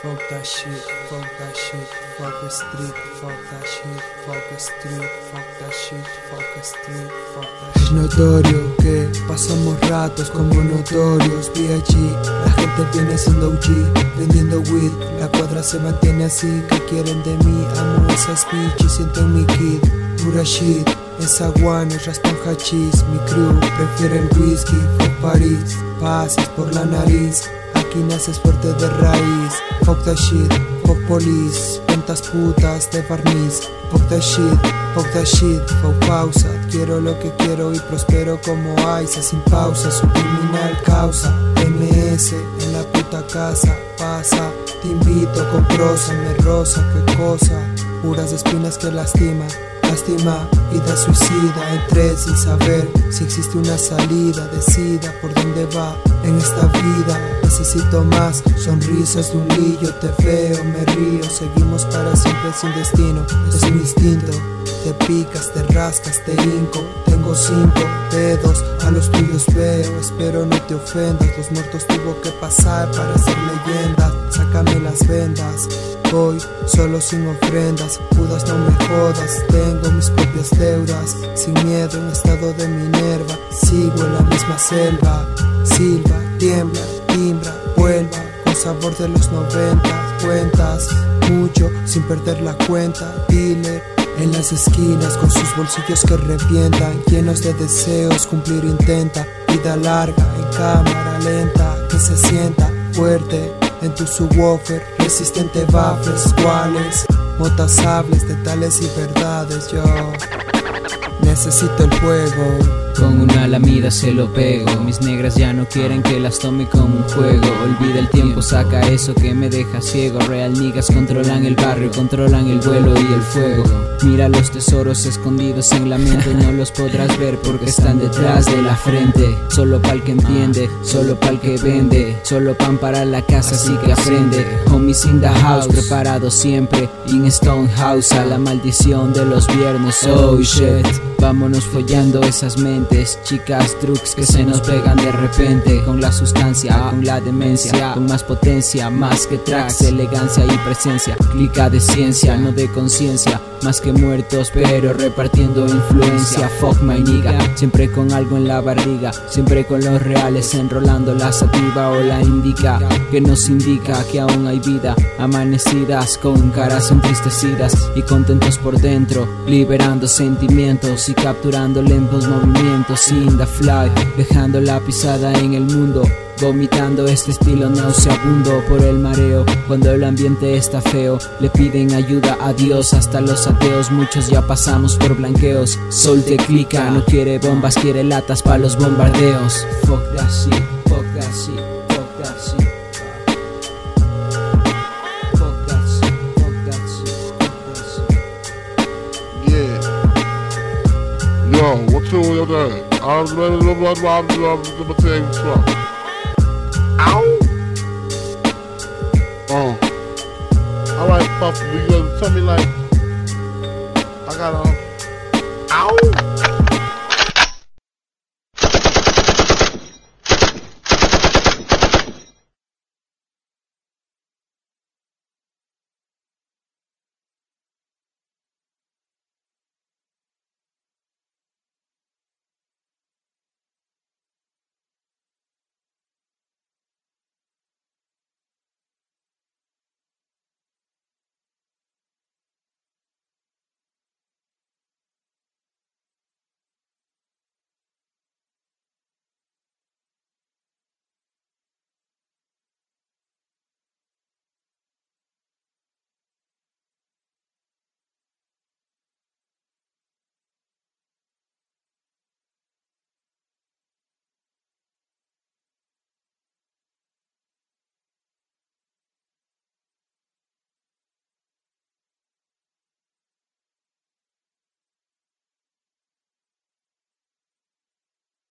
Fuck that shit, fuck that shit, fuck the street, fuck that shit, fuck the street, fuck that shit, fuck the street, fuck that shit. Es notorio que pasamos ratos como notorios, allí la gente viene siendo OG, vendiendo weed, la cuadra se mantiene así, que quieren de mí, amo esas bitches, siento mi kid, pura shit. Esa guana, raspan hachís, mi crew prefiere el whisky, fuck París, pases por la nariz, aquí naces fuerte de raíz. Fuck the shit, fuck police, ventas putas de barniz. Fuck the shit, fuck the shit, fuck pausa. Quiero lo que quiero y prospero como Aiza sin pausa. Su criminal causa, MS en la puta casa. Pasa, te invito con prosa, me rosa, qué cosa. Puras espinas que lastiman Lástima, vida suicida, entré sin saber si existe una salida, decida por dónde va en esta vida. Necesito más sonrisas de un lillo, te veo, me río, seguimos para siempre sin destino, es un instinto. Te picas, te rascas, te hinco, tengo cinco dedos, a los tuyos veo, espero no te ofendas, los muertos tuvo que pasar para ser leyenda, sácame las vendas. Voy solo sin ofrendas, Judas no me jodas, tengo mis propias deudas, sin miedo en estado de Minerva, sigo en la misma selva, silba, tiembla, timbra, vuelva, con sabor de los noventas, cuentas mucho sin perder la cuenta, dile en las esquinas con sus bolsillos que revientan, llenos de deseos, cumplir intenta, vida larga en cámara lenta, que se sienta fuerte. En tu subwoofer, resistente baffles, cuales, motas de tales y verdades, yo necesito el fuego. Con una lamida se lo pego. Mis negras ya no quieren que las tome como un juego. Olvida el tiempo, saca eso que me deja ciego. Real niggas controlan el barrio, controlan el vuelo y el fuego. Mira los tesoros escondidos en la mente. No los podrás ver porque están detrás de la frente. Solo pa'l que entiende, solo pa'l que vende. Solo pan para la casa, así que aprende. Homies in the house, preparado siempre. In Stone House, a la maldición de los viernes. Oh shit. Vámonos follando esas mentes, chicas, trucs que se nos pegan de repente Con la sustancia, con la demencia, con más potencia, más que tracks, elegancia y presencia Clica de ciencia, no de conciencia, más que muertos pero repartiendo influencia Fuck my nigga, siempre con algo en la barriga, siempre con los reales enrolando la sativa o la indica Que nos indica que aún hay vida, amanecidas con caras entristecidas y contentos por dentro Liberando sentimientos y capturando lentos movimientos in the dejando la pisada en el mundo. Vomitando este estilo nauseabundo por el mareo Cuando el ambiente está feo Le piden ayuda a Dios Hasta los ateos Muchos ya pasamos por blanqueos Sol te clica No quiere bombas Quiere latas para los bombardeos Fuck that shit Fuck that shit Fuck that shit I was ready to run my number truck. Ow! Oh. All right, Puffy, you tell me like, I got a, ow!